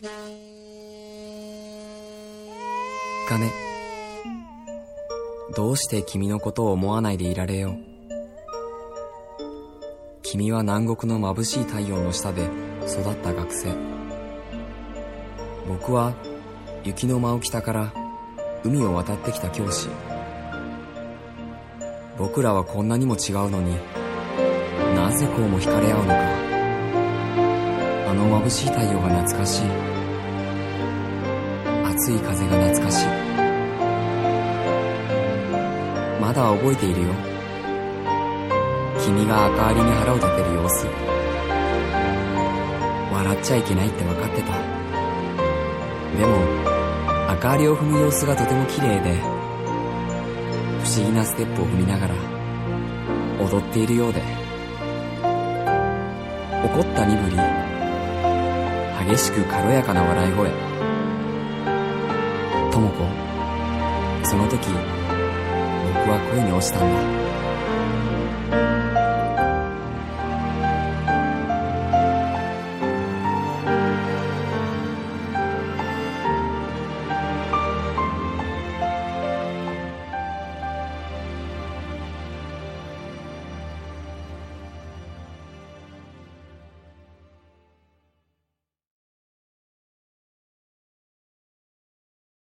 金どうして君のことを思わないでいられよう？君は南国の眩しい太陽の下で育った学生。僕は雪の真北から海を渡ってきた教師。僕らはこんなにも違うのになぜこうも惹かれ合うのか。あの眩しい太陽が懐かしい。熱い風が懐かしい。まだ覚えているよ。君が赤アリに腹を立てる様子。笑っちゃいけないって分かってた。でも赤アリを踏む様子がとても綺麗で不思議なステップを踏みながら踊っているようで。怒った身振り。激しく軽やかな笑い声。智子その時僕は恋に落ちたんだ。